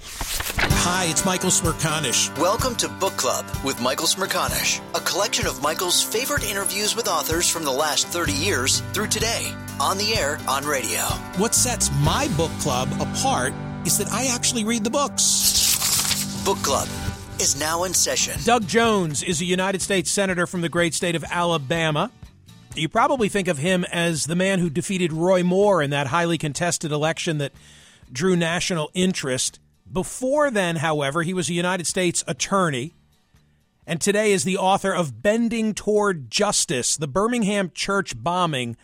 Hi, it's Michael Smerconish. Welcome to Book Club with Michael Smerconish, a collection of Michael's favorite interviews with authors from the last 30 years through today, on the air, on radio. What sets my book club apart is that I actually read the books. Book Club is now in session. Doug Jones is a United States Senator from the great state of Alabama. You probably think of him as the man who defeated Roy Moore in that highly contested election that drew national interest. Before then, however, he was a United States attorney and today is the author of Bending Toward Justice, the Birmingham church bombing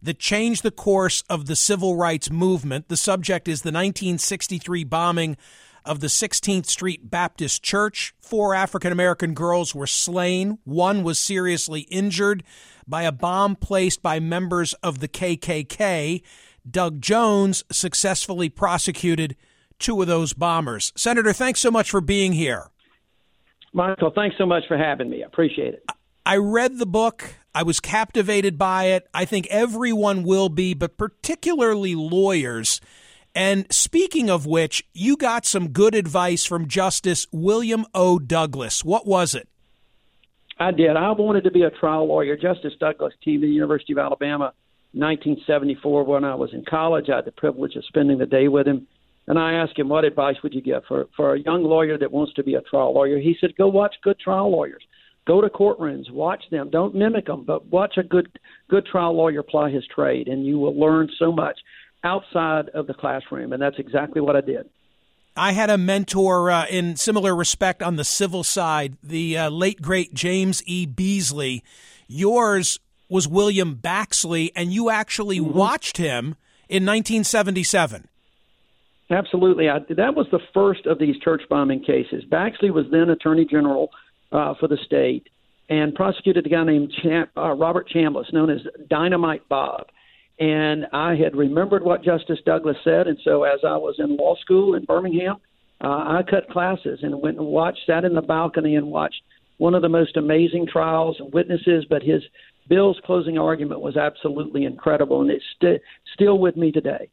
that changed the course of the civil rights movement. The subject is the 1963 bombing of the 16th Street Baptist Church. Four African American girls were slain. One was seriously injured by a bomb placed by members of the KKK. Doug Jones successfully prosecuted two of those bombers. Senator, thanks so much for being here. Michael, thanks so much for having me. I appreciate it. I read the book. I was captivated by it. I think everyone will be, but particularly lawyers. And speaking of which, you got some good advice from Justice William O. Douglas. What was it? I did. I wanted to be a trial lawyer. Justice Douglas came to the University of Alabama 1974 when I was in college. I had the privilege of spending the day with him. And I asked him, what advice would you give for, for a young lawyer that wants to be a trial lawyer? He said, go watch good trial lawyers. Go to courtrooms, watch them. Don't mimic them, but watch a good good trial lawyer ply his trade, and you will learn so much outside of the classroom. And that's exactly what I did. I had a mentor uh, in similar respect on the civil side, the uh, late great James E. Beasley. Yours was William Baxley, and you actually mm-hmm. watched him in 1977. Absolutely. I, that was the first of these church bombing cases. Baxley was then Attorney General uh, for the state and prosecuted a guy named Cham- uh, Robert Chambliss, known as Dynamite Bob. And I had remembered what Justice Douglas said, and so as I was in law school in Birmingham, uh, I cut classes and went and watched, sat in the balcony and watched one of the most amazing trials and witnesses. But his Bill's closing argument was absolutely incredible, and it's st- still with me today.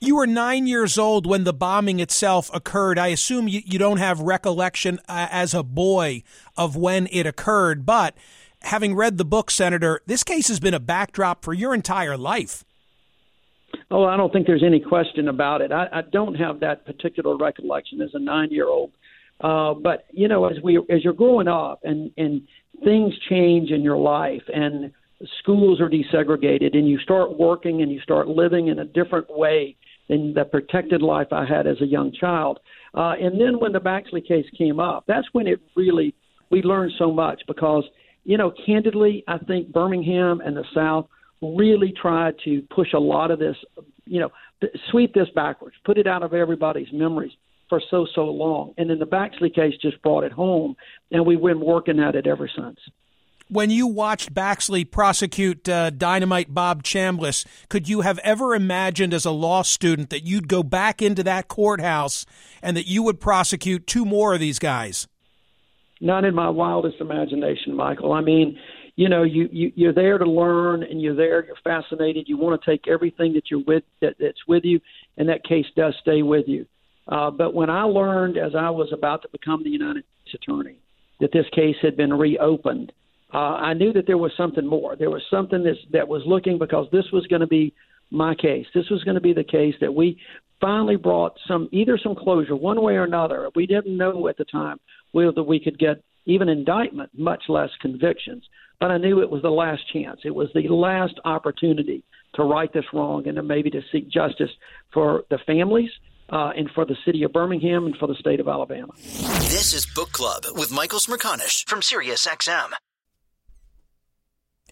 You were nine years old when the bombing itself occurred. I assume you, you don't have recollection uh, as a boy of when it occurred, but having read the book, Senator, this case has been a backdrop for your entire life. Oh, I don't think there's any question about it. I, I don't have that particular recollection as a nine-year-old. Uh, but you know, as we as you're growing up and and things change in your life and schools are desegregated and you start working and you start living in a different way than the protected life I had as a young child. Uh, and then when the Baxley case came up, that's when it really we learned so much because you know, candidly, I think Birmingham and the South really tried to push a lot of this, you know, sweep this backwards, put it out of everybody's memories for so so long. And then the Baxley case just brought it home, and we've been working at it ever since. When you watched Baxley prosecute uh, Dynamite Bob Chambliss, could you have ever imagined as a law student that you'd go back into that courthouse and that you would prosecute two more of these guys? Not in my wildest imagination, Michael. I mean, you know, you, you you're there to learn, and you're there. You're fascinated. You want to take everything that you're with that, that's with you, and that case does stay with you. Uh, but when I learned, as I was about to become the United States Attorney, that this case had been reopened, uh, I knew that there was something more. There was something that's, that was looking because this was going to be my case. This was going to be the case that we finally brought some either some closure one way or another. We didn't know at the time whether we could get even indictment, much less convictions. But I knew it was the last chance. It was the last opportunity to right this wrong and to maybe to seek justice for the families uh, and for the city of Birmingham and for the state of Alabama. This is Book Club with Michael Smerconish from SiriusXM.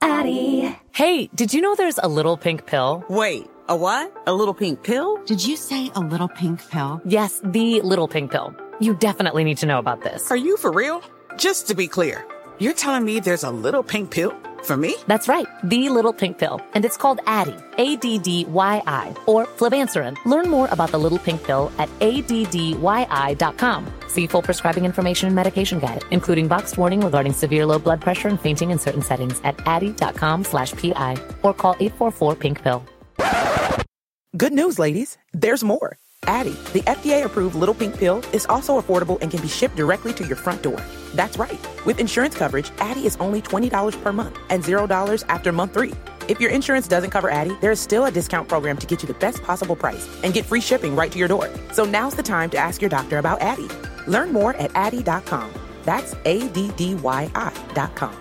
Addie. Hey, did you know there's a little pink pill? Wait, a what? A little pink pill? Did you say a little pink pill? Yes, the little pink pill. You definitely need to know about this. Are you for real? Just to be clear, you're telling me there's a little pink pill for me? That's right, the little pink pill. And it's called Addyi, A D D Y I, or Flibanserin. Learn more about the little pink pill at ADDYI.com. See full prescribing information and medication guide, including boxed warning regarding severe low blood pressure and fainting in certain settings at addyi.com slash PI or call 844-PINK-PILL. Good news, ladies. There's more. Addyi, the FDA-approved little pink pill, is also affordable and can be shipped directly to your front door. That's right. With insurance coverage, Addyi is only $20 per month and $0 after month three. If your insurance doesn't cover Addyi, there is still a discount program to get you the best possible price and get free shipping right to your door. So now's the time to ask your doctor about Addyi. Learn more at Addyi.com. That's A-D-D-Y-I dot com.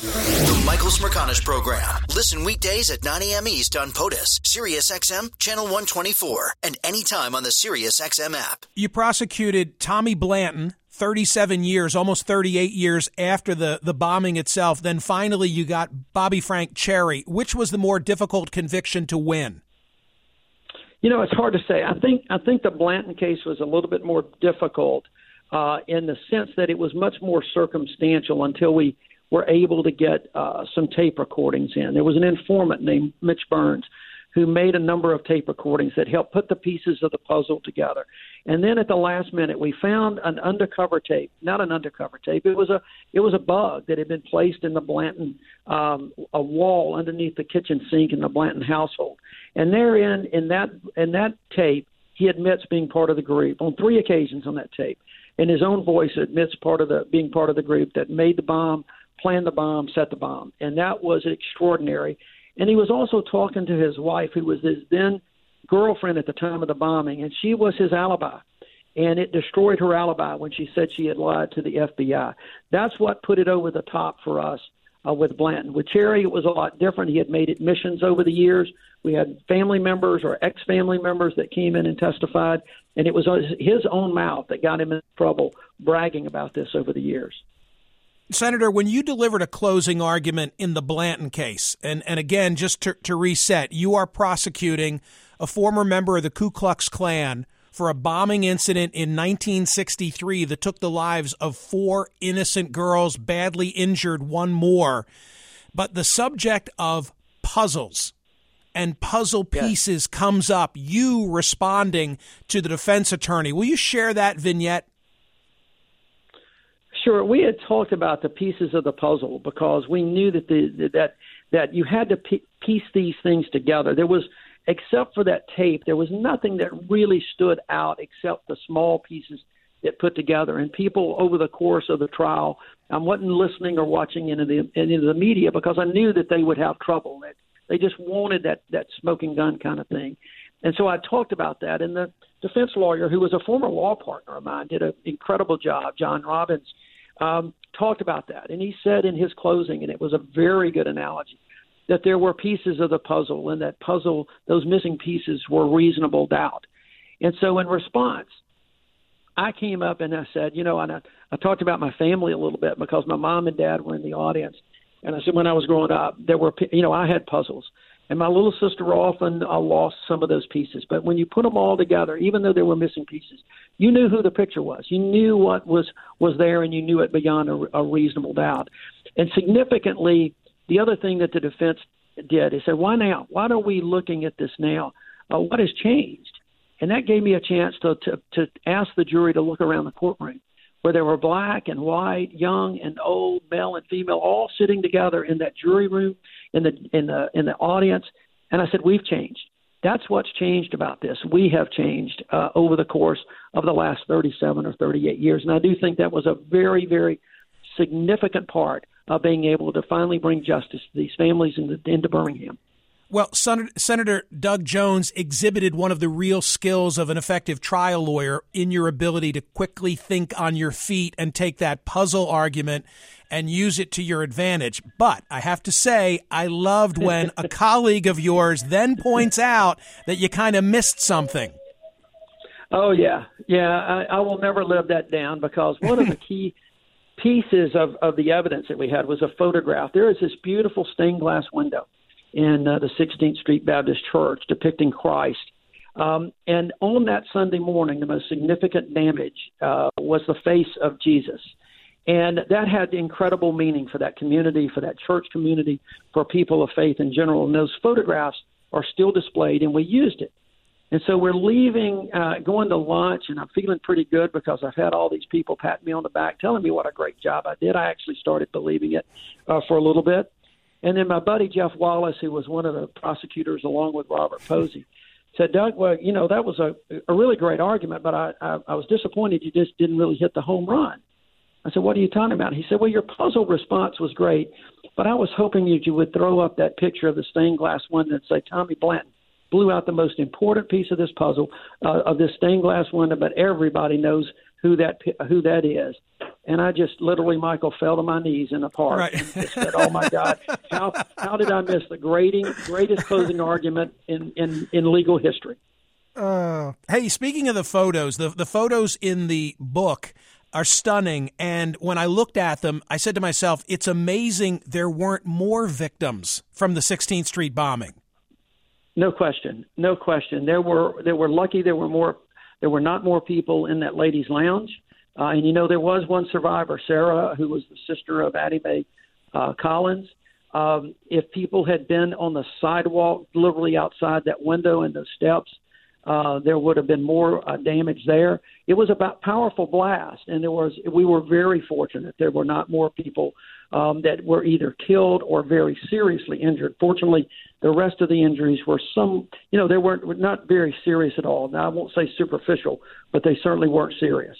The Michael Smerconish Program. Listen weekdays at 9 a.m. East on POTUS, Sirius XM, Channel 124, and anytime on the Sirius XM app. You prosecuted Tommy Blanton 37 years, almost 38 years after the, the bombing itself. Then finally, you got Bobby Frank Cherry. Which was the more difficult conviction to win? You know, it's hard to say. I think I think the Blanton case was a little bit more difficult uh, in the sense that it was much more circumstantial until we were able to get uh, some tape recordings in. There was an informant named Mitch Burns who made a number of tape recordings that helped put the pieces of the puzzle together. And then at the last minute, we found an undercover tape, not an undercover tape. It was a it was a bug that had been placed in the Blanton um, a wall underneath the kitchen sink in the Blanton household. And therein, in that in that tape, he admits being part of the group on three occasions on that tape. In his own voice, admits part of the being part of the group that made the bomb, planned the bomb, set the bomb, and that was extraordinary. And he was also talking to his wife, who was his then girlfriend at the time of the bombing, and she was his alibi. And it destroyed her alibi when she said she had lied to the FBI. That's what put it over the top for us uh, with Blanton. With Cherry, it was a lot different. He had made admissions over the years. We had family members or ex family members that came in and testified, and it was his own mouth that got him in trouble bragging about this over the years. Senator, when you delivered a closing argument in the Blanton case, and, and again, just to, to reset, you are prosecuting a former member of the Ku Klux Klan for a bombing incident in 1963 that took the lives of four innocent girls, badly injured one more. But the subject of puzzles and puzzle pieces yes. comes up, you responding to the defense attorney. Will you share that vignette? Sure. We had talked about the pieces of the puzzle because we knew that the that that you had to piece these things together. There was except for that tape, there was nothing that really stood out except the small pieces that put together. And people over the course of the trial, I wasn't listening or watching into the into the media because I knew that they would have trouble. That they just wanted that that smoking gun kind of thing. And so I talked about that. And the defense lawyer, who was a former law partner of mine, did an incredible job. John Robbins um, talked about that, and he said in his closing, and it was a very good analogy that there were pieces of the puzzle, and that puzzle, those missing pieces were reasonable doubt. And so, in response, I came up and I said, you know, and I, I talked about my family a little bit because my mom and dad were in the audience. And I said, when I was growing up, there were, you know, I had puzzles. And my little sister often uh, lost some of those pieces. But when you put them all together, even though there were missing pieces, you knew who the picture was. You knew what was was there, and you knew it beyond a, a reasonable doubt. And significantly, the other thing that the defense did is said, "Why now? Why are we looking at this now? Uh, what has changed?" And that gave me a chance to, to to ask the jury to look around the courtroom, where there were black and white, young and old, male and female, all sitting together in that jury room, in the in the in the audience. And I said, "We've changed." That's what's changed about this. We have changed uh, over the course of the last 37 or 38 years. And I do think that was a very, very significant part of being able to finally bring justice to these families into, into Birmingham. Well, Senator Doug Jones exhibited one of the real skills of an effective trial lawyer in your ability to quickly think on your feet and take that puzzle argument and use it to your advantage. But I have to say, I loved when a colleague of yours then points out that you kind of missed something. Oh yeah, yeah. I, I will never live that down because one of the key pieces of of the evidence that we had was a photograph. There is this beautiful stained glass window in uh, the 16th Street Baptist Church depicting Christ. Um, and on that Sunday morning, the most significant damage uh, was the face of Jesus. And that had incredible meaning for that community, for that church community, for people of faith in general. And those photographs are still displayed, and we used it And so we're leaving, uh, going to lunch, and I'm feeling pretty good because I've had all these people pat me on the back, telling me what a great job I did. I actually started believing it uh, for a little bit. And then my buddy Jeff Wallace, who was one of the prosecutors along with Robert Posey, said, Doug, well, you know, that was a, a really great argument, but I, I, I was disappointed you just didn't really hit the home run. I said, what are you talking about? He said, well, your puzzle response was great, but I was hoping that you would throw up that picture of the stained glass window and say, Tommy Blanton blew out the most important piece of this puzzle, uh, of this stained glass window, but everybody knows who that who that is. And I just literally, Michael, fell to my knees in the park right. said, "Oh my God, how how did I miss the grading, greatest closing argument in in in legal history?" Uh, hey, speaking of the photos, the the photos in the book are stunning. And when I looked at them, I said to myself, "It's amazing there weren't more victims from the 16th Street bombing." No question, no question. There were there were lucky there were more there were not more people in that ladies' lounge. Uh, and you know, there was one survivor, Sarah, who was the sister of Addie Mae uh, Collins. Um, if people had been on the sidewalk, literally outside that window and those steps, uh, there would have been more uh, damage there. It was a powerful blast, and there was. We were very fortunate. There were not more people um, that were either killed or very seriously injured. Fortunately, the rest of the injuries were some. You know, they weren't were not very serious at all. Now I won't say superficial, but they certainly weren't serious.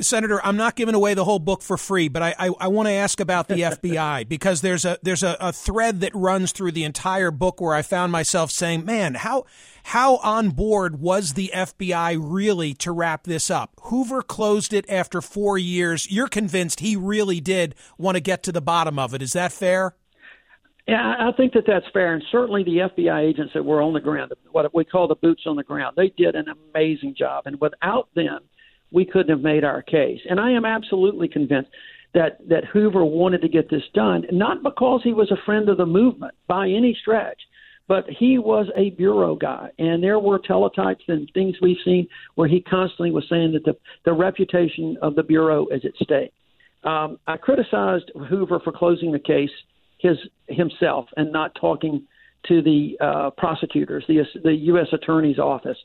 Senator, I'm not giving away the whole book for free, but I, I, I want to ask about the FBI because there's a there's a, a, thread that runs through the entire book where I found myself saying, "Man, how how on board was the FBI really to wrap this up? Hoover closed it after four years. You're convinced he really did want to get to the bottom of it. Is that fair?" Yeah, I think that that's fair, and certainly the FBI agents that were on the ground, what we call the boots on the ground, they did an amazing job, and without them we couldn't have made our case. And I am absolutely convinced that that Hoover wanted to get this done, not because he was a friend of the movement by any stretch, but he was a bureau guy, and there were teletypes and things we've seen where he constantly was saying that the the reputation of the bureau is at stake. Um, I criticized Hoover for closing the case his himself and not talking to the uh, prosecutors, the the U.S. Attorney's office.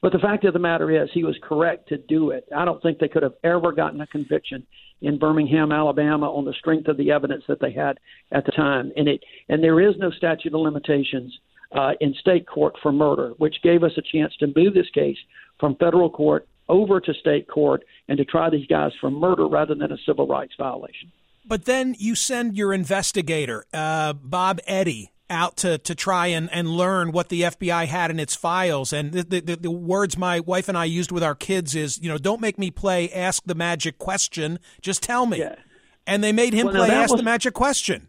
But the fact of the matter is, he was correct to do it. I don't think they could have ever gotten a conviction in Birmingham, Alabama, on the strength of the evidence that they had at the time. And it and there is no statute of limitations uh, in state court for murder, which gave us a chance to move this case from federal court over to state court and to try these guys for murder rather than a civil rights violation. But then you send your investigator, uh, Bob Eddy, out to, to try and, and learn what the FBI had in its files. And the, the, the, words my wife and I used with our kids is, you know, don't make me play ask the magic question, just tell me. Yeah. And they made him well, play ask was, the magic question.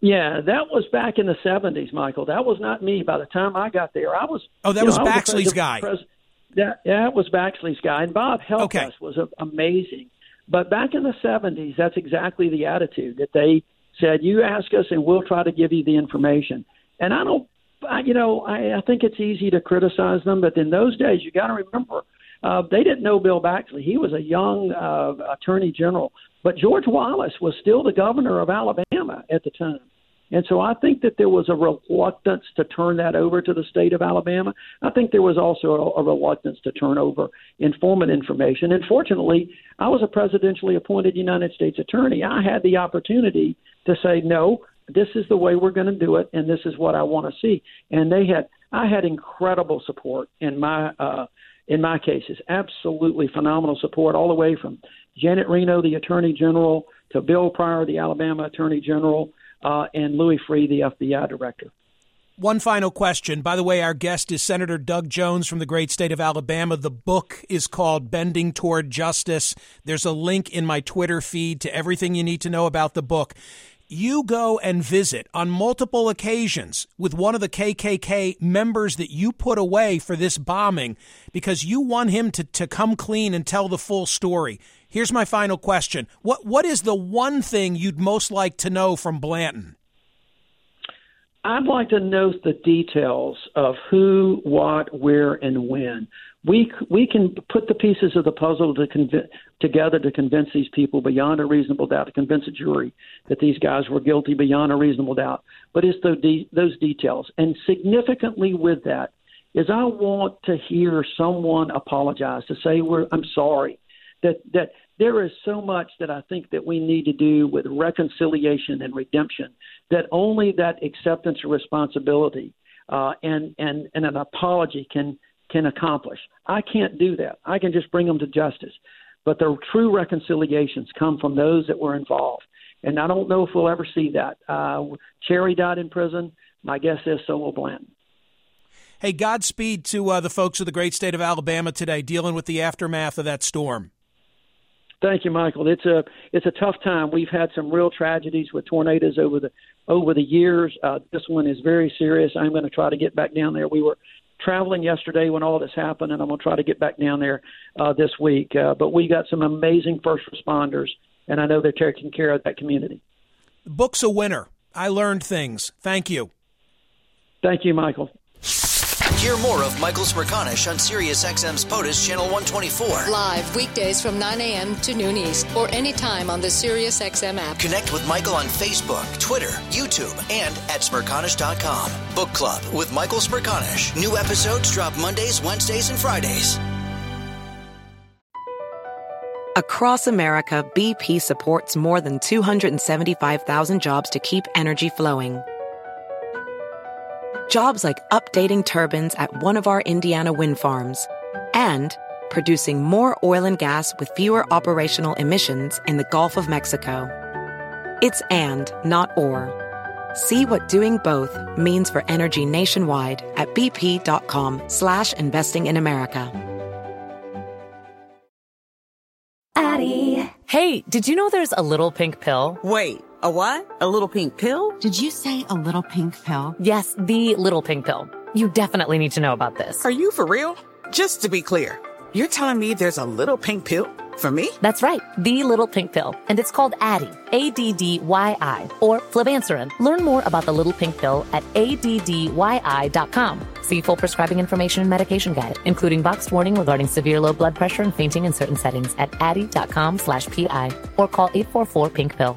Yeah, that was back in the 70s, Michael. That was not me. By the time I got there, I was. Oh, that was know, Baxley's was guy. Pres- that, yeah, that was Baxley's guy. And Bob helped okay. us, was amazing. But back in the 70s, that's exactly the attitude that they said, "You ask us, and we'll try to give you the information." And I don't, I, you know, I, I think it's easy to criticize them, but in those days, you got to remember uh, they didn't know Bill Baxley. He was a young uh, attorney general, but George Wallace was still the governor of Alabama at the time. And so I think that there was a reluctance to turn that over to the state of Alabama. I think there was also a, a reluctance to turn over informant information. And fortunately, I was a presidentially appointed United States attorney. I had the opportunity to say, no, this is the way we're going to do it, and this is what I want to see. And they had, I had incredible support in my, uh, in my cases, absolutely phenomenal support all the way from Janet Reno, the Attorney General, to Bill Pryor, the Alabama Attorney General, uh, and Louis Freeh, the FBI Director. One final question. By the way, our guest is Senator Doug Jones from the great state of Alabama. The book is called Bending Toward Justice. There's a link in my Twitter feed to everything you need to know about the book you go and visit on multiple occasions with one of the KKK members that you put away for this bombing because you want him to, to come clean and tell the full story. Here's my final question. What what is the one thing you'd most like to know from Blanton? I'd like to know the details of who, what, where, and when we we can put the pieces of the puzzle to conv- together to convince these people beyond a reasonable doubt, to convince a jury that these guys were guilty beyond a reasonable doubt. But it's the de- those details, and significantly with that is I want to hear someone apologize to say we're I'm sorry that that there is so much that I think that we need to do with reconciliation and redemption that only that acceptance of responsibility uh, and and and an apology can can accomplish. I can't do that. I can just bring them to justice. But the true reconciliations come from those that were involved. And I don't know if we'll ever see that. Uh, Cherry died in prison. My guess is so will Blanton. Hey, Godspeed to uh, the folks of the great state of Alabama today dealing with the aftermath of that storm. Thank you, Michael. It's a it's a tough time. We've had some real tragedies with tornadoes over the over the years. Uh, this one is very serious. I'm going to try to get back down there. We were traveling yesterday when all this happened, and I'm going to try to get back down there uh, this week. Uh, but we got some amazing first responders, and I know they're taking care of that community. The book's a winner. I learned things. Thank you. Thank you, Michael. Hear more of Michael Smerconish on SiriusXM's POTUS Channel 124. Live weekdays from 9 a.m. to noon East or anytime on the SiriusXM app. Connect with Michael on Facebook, Twitter, YouTube, and at Smerconish.com. Book Club with Michael Smerconish. New episodes drop Mondays, Wednesdays, and Fridays. Across America, BP supports more than 275,000 jobs to keep energy flowing Jobs like updating turbines at one of our Indiana wind farms and producing more oil and gas with fewer operational emissions in the Gulf of Mexico. It's and, not or. See what doing both means for energy nationwide at bp.com slash investing in America. Addie. Hey, did you know there's a little pink pill? Wait. A what? A little pink pill? Did you say a little pink pill? Yes, the little pink pill. You definitely need to know about this. Are you for real? Just to be clear, you're telling me there's a little pink pill for me? That's right, the little pink pill. And it's called Addyi, A-D-D-Y-I, or flibanserin. Learn more about the little pink pill at addyi.com. See full prescribing information and medication guide, including boxed warning regarding severe low blood pressure and fainting in certain settings at addyi.com slash PI or call 844-PINK-PILL.